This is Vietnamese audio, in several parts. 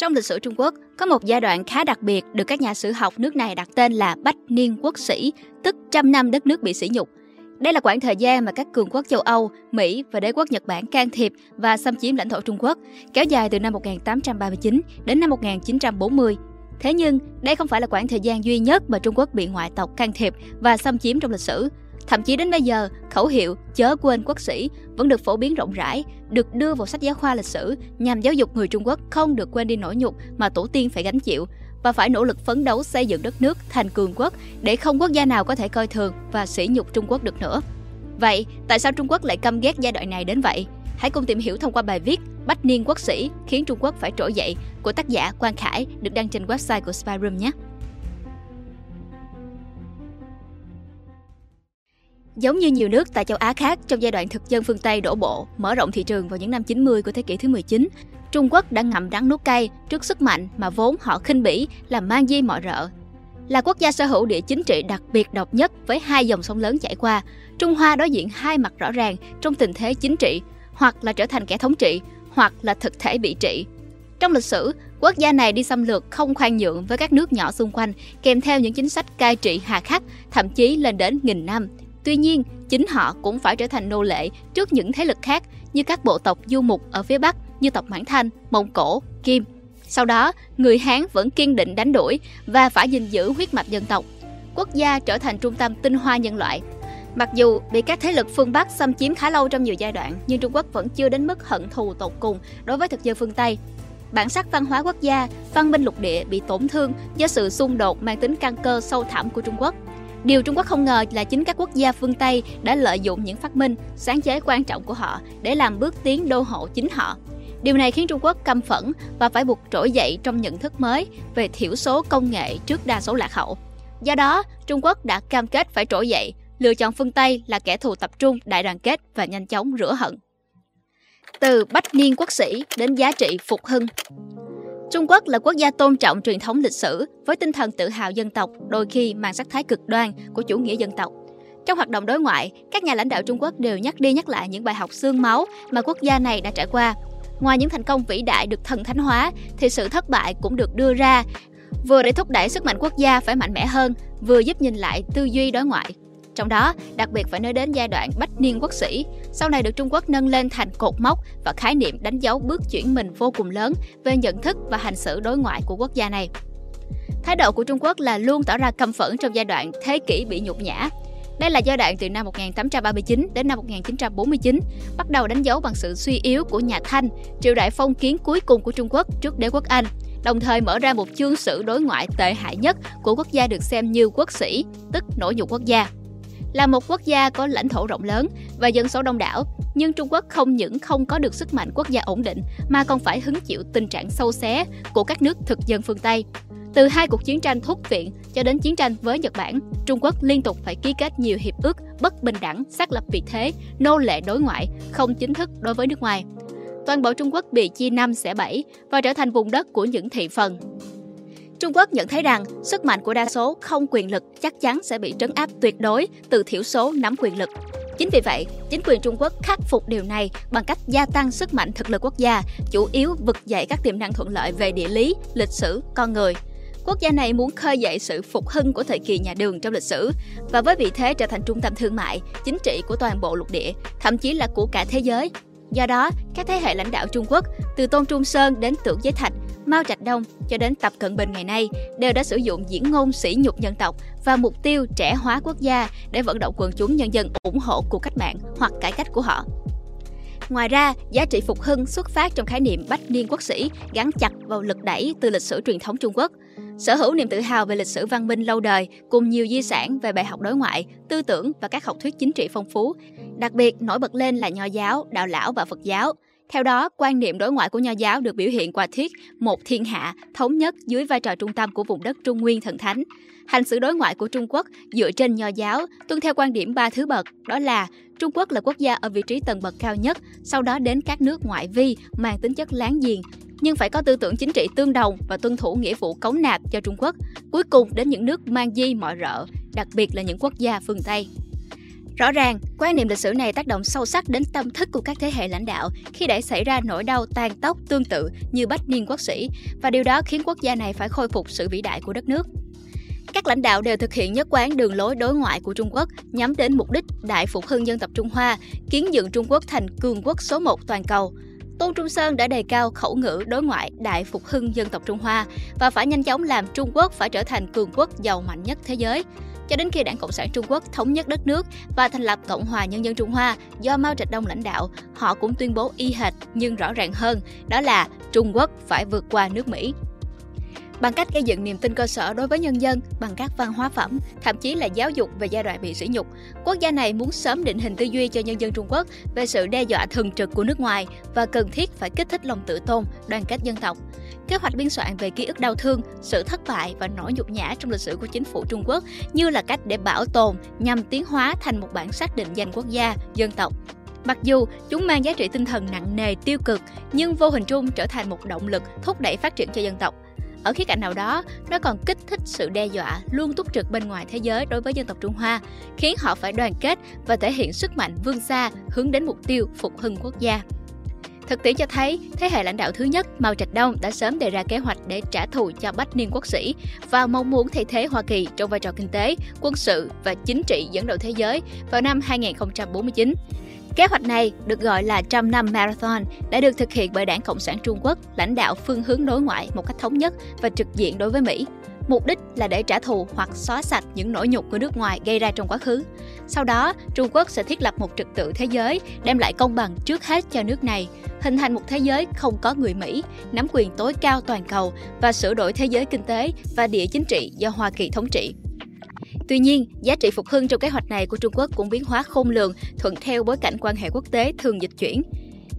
Trong lịch sử Trung Quốc, có một giai đoạn khá đặc biệt được các nhà sử học nước này đặt tên là Bách Niên Quốc Sĩ, tức trăm năm đất nước bị sỉ nhục. Đây là khoảng thời gian mà các cường quốc châu Âu, Mỹ và đế quốc Nhật Bản can thiệp và xâm chiếm lãnh thổ Trung Quốc, kéo dài từ năm 1839 đến năm 1940. Thế nhưng, đây không phải là khoảng thời gian duy nhất mà Trung Quốc bị ngoại tộc can thiệp và xâm chiếm trong lịch sử. Thậm chí đến bây giờ, khẩu hiệu chớ quên quốc sĩ vẫn được phổ biến rộng rãi, được đưa vào sách giáo khoa lịch sử nhằm giáo dục người Trung Quốc không được quên đi nỗi nhục mà tổ tiên phải gánh chịu và phải nỗ lực phấn đấu xây dựng đất nước thành cường quốc để không quốc gia nào có thể coi thường và sỉ nhục Trung Quốc được nữa. Vậy, tại sao Trung Quốc lại căm ghét giai đoạn này đến vậy? Hãy cùng tìm hiểu thông qua bài viết Bách niên quốc sĩ khiến Trung Quốc phải trỗi dậy của tác giả Quang Khải được đăng trên website của Spyroom nhé. Giống như nhiều nước tại châu Á khác trong giai đoạn thực dân phương Tây đổ bộ, mở rộng thị trường vào những năm 90 của thế kỷ thứ 19, Trung Quốc đã ngậm đắng nuốt cay trước sức mạnh mà vốn họ khinh bỉ là mang di mọi rợ. Là quốc gia sở hữu địa chính trị đặc biệt độc nhất với hai dòng sông lớn chảy qua, Trung Hoa đối diện hai mặt rõ ràng trong tình thế chính trị, hoặc là trở thành kẻ thống trị, hoặc là thực thể bị trị. Trong lịch sử, quốc gia này đi xâm lược không khoan nhượng với các nước nhỏ xung quanh, kèm theo những chính sách cai trị hà khắc, thậm chí lên đến nghìn năm. Tuy nhiên, chính họ cũng phải trở thành nô lệ trước những thế lực khác như các bộ tộc du mục ở phía Bắc như tộc Mãn Thanh, Mông Cổ, Kim. Sau đó, người Hán vẫn kiên định đánh đuổi và phải gìn giữ huyết mạch dân tộc. Quốc gia trở thành trung tâm tinh hoa nhân loại. Mặc dù bị các thế lực phương Bắc xâm chiếm khá lâu trong nhiều giai đoạn, nhưng Trung Quốc vẫn chưa đến mức hận thù tột cùng đối với thực dân phương Tây. Bản sắc văn hóa quốc gia, văn minh lục địa bị tổn thương do sự xung đột mang tính căn cơ sâu thẳm của Trung Quốc. Điều Trung Quốc không ngờ là chính các quốc gia phương Tây đã lợi dụng những phát minh, sáng chế quan trọng của họ để làm bước tiến đô hộ chính họ. Điều này khiến Trung Quốc căm phẫn và phải buộc trỗi dậy trong nhận thức mới về thiểu số công nghệ trước đa số lạc hậu. Do đó, Trung Quốc đã cam kết phải trỗi dậy, lựa chọn phương Tây là kẻ thù tập trung, đại đoàn kết và nhanh chóng rửa hận. Từ bách niên quốc sĩ đến giá trị phục hưng Trung Quốc là quốc gia tôn trọng truyền thống lịch sử với tinh thần tự hào dân tộc, đôi khi mang sắc thái cực đoan của chủ nghĩa dân tộc. Trong hoạt động đối ngoại, các nhà lãnh đạo Trung Quốc đều nhắc đi nhắc lại những bài học xương máu mà quốc gia này đã trải qua. Ngoài những thành công vĩ đại được thần thánh hóa, thì sự thất bại cũng được đưa ra vừa để thúc đẩy sức mạnh quốc gia phải mạnh mẽ hơn, vừa giúp nhìn lại tư duy đối ngoại. Trong đó, đặc biệt phải nói đến giai đoạn bách niên quốc sĩ, sau này được Trung Quốc nâng lên thành cột mốc và khái niệm đánh dấu bước chuyển mình vô cùng lớn về nhận thức và hành xử đối ngoại của quốc gia này. Thái độ của Trung Quốc là luôn tỏ ra căm phẫn trong giai đoạn thế kỷ bị nhục nhã. Đây là giai đoạn từ năm 1839 đến năm 1949, bắt đầu đánh dấu bằng sự suy yếu của nhà Thanh, triều đại phong kiến cuối cùng của Trung Quốc trước đế quốc Anh, đồng thời mở ra một chương sử đối ngoại tệ hại nhất của quốc gia được xem như quốc sĩ, tức nổi nhục quốc gia. Là một quốc gia có lãnh thổ rộng lớn và dân số đông đảo, nhưng Trung Quốc không những không có được sức mạnh quốc gia ổn định mà còn phải hứng chịu tình trạng sâu xé của các nước thực dân phương Tây. Từ hai cuộc chiến tranh thúc viện cho đến chiến tranh với Nhật Bản, Trung Quốc liên tục phải ký kết nhiều hiệp ước bất bình đẳng, xác lập vị thế, nô lệ đối ngoại, không chính thức đối với nước ngoài. Toàn bộ Trung Quốc bị chia năm xẻ bảy và trở thành vùng đất của những thị phần. Trung Quốc nhận thấy rằng sức mạnh của đa số không quyền lực chắc chắn sẽ bị trấn áp tuyệt đối từ thiểu số nắm quyền lực. Chính vì vậy, chính quyền Trung Quốc khắc phục điều này bằng cách gia tăng sức mạnh thực lực quốc gia, chủ yếu vực dậy các tiềm năng thuận lợi về địa lý, lịch sử, con người. Quốc gia này muốn khơi dậy sự phục hưng của thời kỳ nhà Đường trong lịch sử và với vị thế trở thành trung tâm thương mại, chính trị của toàn bộ lục địa, thậm chí là của cả thế giới. Do đó, các thế hệ lãnh đạo Trung Quốc, từ Tôn Trung Sơn đến Tưởng Giới Thạch, Mao Trạch Đông cho đến Tập Cận Bình ngày nay đều đã sử dụng diễn ngôn sỉ nhục dân tộc và mục tiêu trẻ hóa quốc gia để vận động quần chúng nhân dân ủng hộ cuộc cách mạng hoặc cải cách của họ. Ngoài ra, giá trị phục hưng xuất phát trong khái niệm bách niên quốc sĩ gắn chặt vào lực đẩy từ lịch sử truyền thống Trung Quốc. Sở hữu niềm tự hào về lịch sử văn minh lâu đời cùng nhiều di sản về bài học đối ngoại, tư tưởng và các học thuyết chính trị phong phú. Đặc biệt nổi bật lên là nho giáo, đạo lão và Phật giáo. Theo đó, quan niệm đối ngoại của nho giáo được biểu hiện qua thuyết một thiên hạ thống nhất dưới vai trò trung tâm của vùng đất Trung Nguyên thần thánh. Hành xử đối ngoại của Trung Quốc dựa trên nho giáo tuân theo quan điểm ba thứ bậc, đó là Trung Quốc là quốc gia ở vị trí tầng bậc cao nhất, sau đó đến các nước ngoại vi mang tính chất láng giềng, nhưng phải có tư tưởng chính trị tương đồng và tuân thủ nghĩa vụ cống nạp cho Trung Quốc. Cuối cùng đến những nước mang di mọi rợ, đặc biệt là những quốc gia phương Tây. Rõ ràng, quan niệm lịch sử này tác động sâu sắc đến tâm thức của các thế hệ lãnh đạo khi để xảy ra nỗi đau tàn tóc tương tự như bách niên quốc sĩ và điều đó khiến quốc gia này phải khôi phục sự vĩ đại của đất nước. Các lãnh đạo đều thực hiện nhất quán đường lối đối ngoại của Trung Quốc nhắm đến mục đích đại phục hưng dân tộc Trung Hoa, kiến dựng Trung Quốc thành cường quốc số một toàn cầu. Tôn Trung Sơn đã đề cao khẩu ngữ đối ngoại đại phục hưng dân tộc Trung Hoa và phải nhanh chóng làm Trung Quốc phải trở thành cường quốc giàu mạnh nhất thế giới cho đến khi Đảng Cộng sản Trung Quốc thống nhất đất nước và thành lập Cộng hòa Nhân dân Trung Hoa do Mao Trạch Đông lãnh đạo, họ cũng tuyên bố y hệt nhưng rõ ràng hơn, đó là Trung Quốc phải vượt qua nước Mỹ bằng cách gây dựng niềm tin cơ sở đối với nhân dân bằng các văn hóa phẩm, thậm chí là giáo dục về giai đoạn bị sỉ nhục. Quốc gia này muốn sớm định hình tư duy cho nhân dân Trung Quốc về sự đe dọa thường trực của nước ngoài và cần thiết phải kích thích lòng tự tôn, đoàn kết dân tộc. Kế hoạch biên soạn về ký ức đau thương, sự thất bại và nỗi nhục nhã trong lịch sử của chính phủ Trung Quốc như là cách để bảo tồn nhằm tiến hóa thành một bản xác định danh quốc gia, dân tộc. Mặc dù chúng mang giá trị tinh thần nặng nề tiêu cực, nhưng vô hình chung trở thành một động lực thúc đẩy phát triển cho dân tộc. Ở khía cạnh nào đó, nó còn kích thích sự đe dọa luôn túc trực bên ngoài thế giới đối với dân tộc Trung Hoa, khiến họ phải đoàn kết và thể hiện sức mạnh vươn xa hướng đến mục tiêu phục hưng quốc gia. Thực tiễn cho thấy, thế hệ lãnh đạo thứ nhất Mao Trạch Đông đã sớm đề ra kế hoạch để trả thù cho Bách Niên quốc sĩ và mong muốn thay thế Hoa Kỳ trong vai trò kinh tế, quân sự và chính trị dẫn đầu thế giới vào năm 2049. Kế hoạch này được gọi là trăm năm marathon đã được thực hiện bởi Đảng Cộng sản Trung Quốc lãnh đạo phương hướng đối ngoại một cách thống nhất và trực diện đối với Mỹ. Mục đích là để trả thù hoặc xóa sạch những nỗi nhục của nước ngoài gây ra trong quá khứ. Sau đó, Trung Quốc sẽ thiết lập một trật tự thế giới, đem lại công bằng trước hết cho nước này, hình thành một thế giới không có người Mỹ, nắm quyền tối cao toàn cầu và sửa đổi thế giới kinh tế và địa chính trị do Hoa Kỳ thống trị. Tuy nhiên, giá trị phục hưng trong kế hoạch này của Trung Quốc cũng biến hóa khôn lường thuận theo bối cảnh quan hệ quốc tế thường dịch chuyển.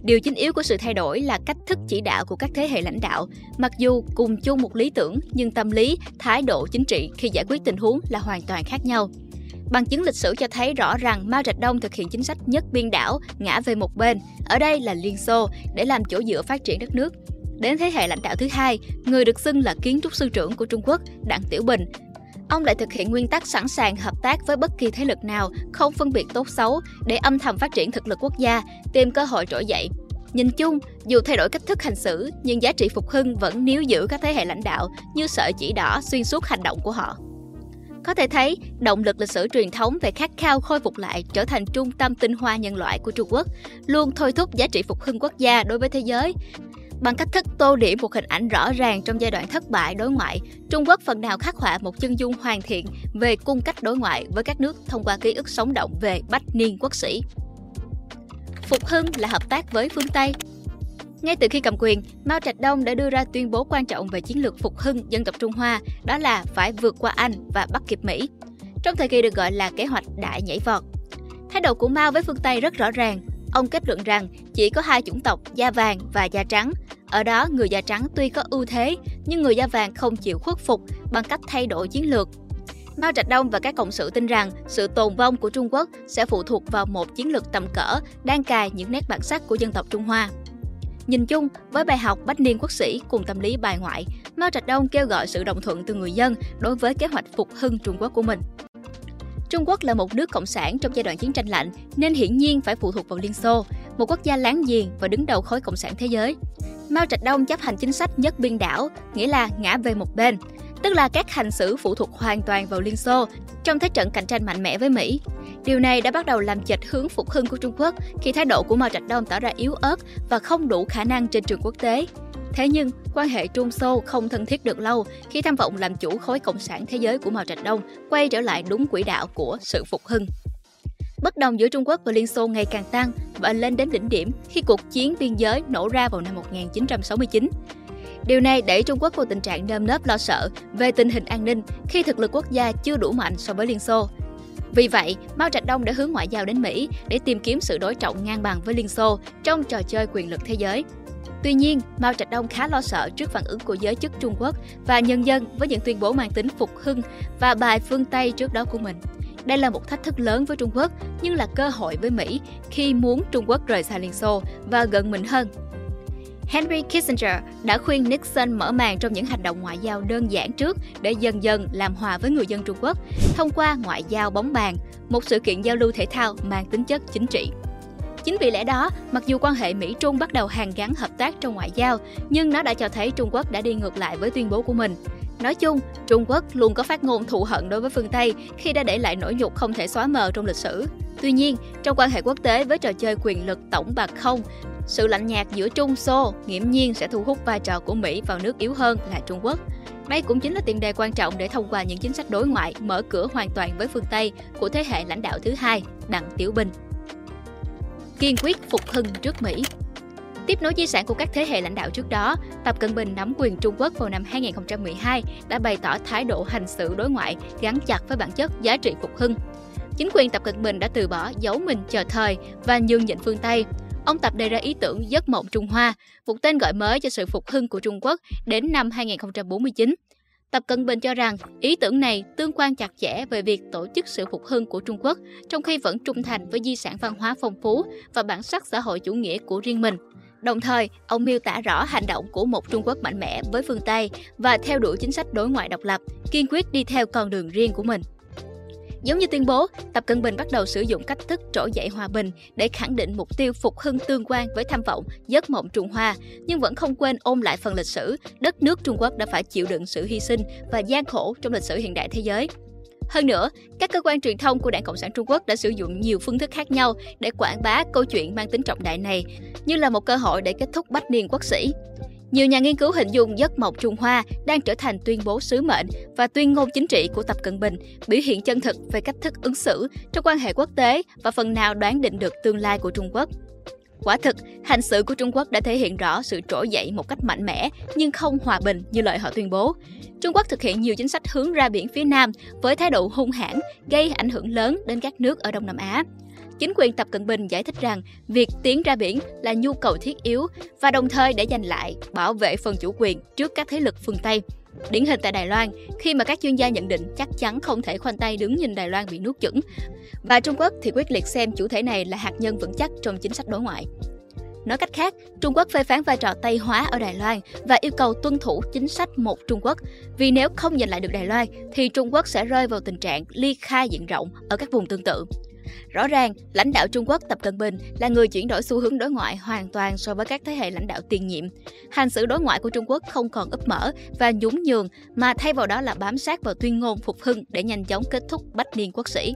Điều chính yếu của sự thay đổi là cách thức chỉ đạo của các thế hệ lãnh đạo. Mặc dù cùng chung một lý tưởng, nhưng tâm lý, thái độ chính trị khi giải quyết tình huống là hoàn toàn khác nhau. Bằng chứng lịch sử cho thấy rõ rằng Mao Trạch Đông thực hiện chính sách nhất biên đảo, ngã về một bên, ở đây là Liên Xô, để làm chỗ dựa phát triển đất nước. Đến thế hệ lãnh đạo thứ hai, người được xưng là kiến trúc sư trưởng của Trung Quốc, Đặng Tiểu Bình, Ông lại thực hiện nguyên tắc sẵn sàng hợp tác với bất kỳ thế lực nào, không phân biệt tốt xấu, để âm thầm phát triển thực lực quốc gia, tìm cơ hội trỗi dậy. Nhìn chung, dù thay đổi cách thức hành xử, nhưng giá trị phục hưng vẫn níu giữ các thế hệ lãnh đạo như sợi chỉ đỏ xuyên suốt hành động của họ. Có thể thấy, động lực lịch sử truyền thống về khát khao khôi phục lại trở thành trung tâm tinh hoa nhân loại của Trung Quốc, luôn thôi thúc giá trị phục hưng quốc gia đối với thế giới, Bằng cách thức tô điểm một hình ảnh rõ ràng trong giai đoạn thất bại đối ngoại, Trung Quốc phần nào khắc họa một chân dung hoàn thiện về cung cách đối ngoại với các nước thông qua ký ức sống động về bách niên quốc sĩ. Phục hưng là hợp tác với phương Tây. Ngay từ khi cầm quyền, Mao Trạch Đông đã đưa ra tuyên bố quan trọng về chiến lược phục hưng dân tộc Trung Hoa, đó là phải vượt qua Anh và bắt kịp Mỹ. Trong thời kỳ được gọi là kế hoạch đại nhảy vọt. Thái độ của Mao với phương Tây rất rõ ràng, Ông kết luận rằng chỉ có hai chủng tộc da vàng và da trắng. Ở đó người da trắng tuy có ưu thế, nhưng người da vàng không chịu khuất phục bằng cách thay đổi chiến lược. Mao Trạch Đông và các cộng sự tin rằng sự tồn vong của Trung Quốc sẽ phụ thuộc vào một chiến lược tầm cỡ đang cài những nét bản sắc của dân tộc Trung Hoa. Nhìn chung, với bài học Bách Niên Quốc sĩ cùng tâm lý bài ngoại, Mao Trạch Đông kêu gọi sự đồng thuận từ người dân đối với kế hoạch phục hưng Trung Quốc của mình. Trung Quốc là một nước cộng sản trong giai đoạn chiến tranh lạnh nên hiển nhiên phải phụ thuộc vào Liên Xô, một quốc gia láng giềng và đứng đầu khối cộng sản thế giới. Mao Trạch Đông chấp hành chính sách nhất biên đảo, nghĩa là ngã về một bên, tức là các hành xử phụ thuộc hoàn toàn vào Liên Xô trong thế trận cạnh tranh mạnh mẽ với Mỹ. Điều này đã bắt đầu làm chệch hướng phục hưng của Trung Quốc khi thái độ của Mao Trạch Đông tỏ ra yếu ớt và không đủ khả năng trên trường quốc tế. Thế nhưng, quan hệ Trung Xô không thân thiết được lâu khi tham vọng làm chủ khối cộng sản thế giới của Mao Trạch Đông quay trở lại đúng quỹ đạo của sự phục hưng. Bất đồng giữa Trung Quốc và Liên Xô ngày càng tăng và lên đến đỉnh điểm khi cuộc chiến biên giới nổ ra vào năm 1969. Điều này đẩy Trung Quốc vào tình trạng nơm nớp lo sợ về tình hình an ninh khi thực lực quốc gia chưa đủ mạnh so với Liên Xô. Vì vậy, Mao Trạch Đông đã hướng ngoại giao đến Mỹ để tìm kiếm sự đối trọng ngang bằng với Liên Xô trong trò chơi quyền lực thế giới. Tuy nhiên, Mao Trạch Đông khá lo sợ trước phản ứng của giới chức Trung Quốc và nhân dân với những tuyên bố mang tính phục hưng và bài phương Tây trước đó của mình. Đây là một thách thức lớn với Trung Quốc, nhưng là cơ hội với Mỹ khi muốn Trung Quốc rời xa Liên Xô và gần mình hơn. Henry Kissinger đã khuyên Nixon mở màn trong những hành động ngoại giao đơn giản trước để dần dần làm hòa với người dân Trung Quốc thông qua ngoại giao bóng bàn, một sự kiện giao lưu thể thao mang tính chất chính trị. Chính vì lẽ đó, mặc dù quan hệ Mỹ-Trung bắt đầu hàn gắn hợp tác trong ngoại giao, nhưng nó đã cho thấy Trung Quốc đã đi ngược lại với tuyên bố của mình. Nói chung, Trung Quốc luôn có phát ngôn thù hận đối với phương Tây khi đã để lại nỗi nhục không thể xóa mờ trong lịch sử. Tuy nhiên, trong quan hệ quốc tế với trò chơi quyền lực tổng bạc không, sự lạnh nhạt giữa Trung Xô nghiễm nhiên sẽ thu hút vai trò của Mỹ vào nước yếu hơn là Trung Quốc. Đây cũng chính là tiền đề quan trọng để thông qua những chính sách đối ngoại mở cửa hoàn toàn với phương Tây của thế hệ lãnh đạo thứ hai, Đặng Tiểu Bình. Kiên quyết phục hưng trước Mỹ Tiếp nối di sản của các thế hệ lãnh đạo trước đó, Tập Cận Bình nắm quyền Trung Quốc vào năm 2012 đã bày tỏ thái độ hành xử đối ngoại gắn chặt với bản chất giá trị phục hưng. Chính quyền Tập Cận Bình đã từ bỏ giấu mình chờ thời và nhường nhịn phương Tây. Ông Tập đề ra ý tưởng giấc mộng Trung Hoa, một tên gọi mới cho sự phục hưng của Trung Quốc đến năm 2049. Tập Cận Bình cho rằng ý tưởng này tương quan chặt chẽ về việc tổ chức sự phục hưng của Trung Quốc, trong khi vẫn trung thành với di sản văn hóa phong phú và bản sắc xã hội chủ nghĩa của riêng mình. Đồng thời, ông miêu tả rõ hành động của một Trung Quốc mạnh mẽ với phương Tây và theo đuổi chính sách đối ngoại độc lập, kiên quyết đi theo con đường riêng của mình. Giống như tuyên bố, Tập Cận Bình bắt đầu sử dụng cách thức trỗi dậy hòa bình để khẳng định mục tiêu phục hưng tương quan với tham vọng giấc mộng Trung Hoa, nhưng vẫn không quên ôm lại phần lịch sử, đất nước Trung Quốc đã phải chịu đựng sự hy sinh và gian khổ trong lịch sử hiện đại thế giới. Hơn nữa, các cơ quan truyền thông của Đảng Cộng sản Trung Quốc đã sử dụng nhiều phương thức khác nhau để quảng bá câu chuyện mang tính trọng đại này, như là một cơ hội để kết thúc bách niên quốc sĩ. Nhiều nhà nghiên cứu hình dung giấc mộng Trung Hoa đang trở thành tuyên bố sứ mệnh và tuyên ngôn chính trị của Tập Cận Bình, biểu hiện chân thực về cách thức ứng xử trong quan hệ quốc tế và phần nào đoán định được tương lai của Trung Quốc. Quả thực, hành xử của Trung Quốc đã thể hiện rõ sự trỗi dậy một cách mạnh mẽ nhưng không hòa bình như lời họ tuyên bố. Trung Quốc thực hiện nhiều chính sách hướng ra biển phía Nam với thái độ hung hãn, gây ảnh hưởng lớn đến các nước ở Đông Nam Á. Chính quyền Tập Cận Bình giải thích rằng việc tiến ra biển là nhu cầu thiết yếu và đồng thời để giành lại, bảo vệ phần chủ quyền trước các thế lực phương Tây. Điển hình tại Đài Loan, khi mà các chuyên gia nhận định chắc chắn không thể khoanh tay đứng nhìn Đài Loan bị nuốt chửng. Và Trung Quốc thì quyết liệt xem chủ thể này là hạt nhân vững chắc trong chính sách đối ngoại. Nói cách khác, Trung Quốc phê phán vai trò Tây hóa ở Đài Loan và yêu cầu tuân thủ chính sách một Trung Quốc. Vì nếu không giành lại được Đài Loan, thì Trung Quốc sẽ rơi vào tình trạng ly khai diện rộng ở các vùng tương tự. Rõ ràng, lãnh đạo Trung Quốc Tập Cận Bình là người chuyển đổi xu hướng đối ngoại hoàn toàn so với các thế hệ lãnh đạo tiền nhiệm. Hành xử đối ngoại của Trung Quốc không còn ấp mở và nhún nhường, mà thay vào đó là bám sát vào tuyên ngôn phục hưng để nhanh chóng kết thúc bách niên quốc sĩ.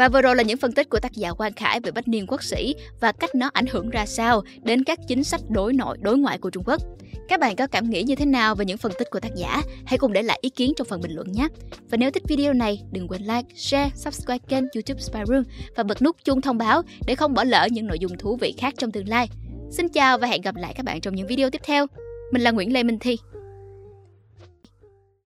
Và vừa rồi là những phân tích của tác giả Quang Khải về bách niên quốc sĩ và cách nó ảnh hưởng ra sao đến các chính sách đối nội đối ngoại của Trung Quốc. Các bạn có cảm nghĩ như thế nào về những phân tích của tác giả? Hãy cùng để lại ý kiến trong phần bình luận nhé. Và nếu thích video này, đừng quên like, share, subscribe kênh YouTube Spy Room và bật nút chuông thông báo để không bỏ lỡ những nội dung thú vị khác trong tương lai. Xin chào và hẹn gặp lại các bạn trong những video tiếp theo. Mình là Nguyễn Lê Minh Thi.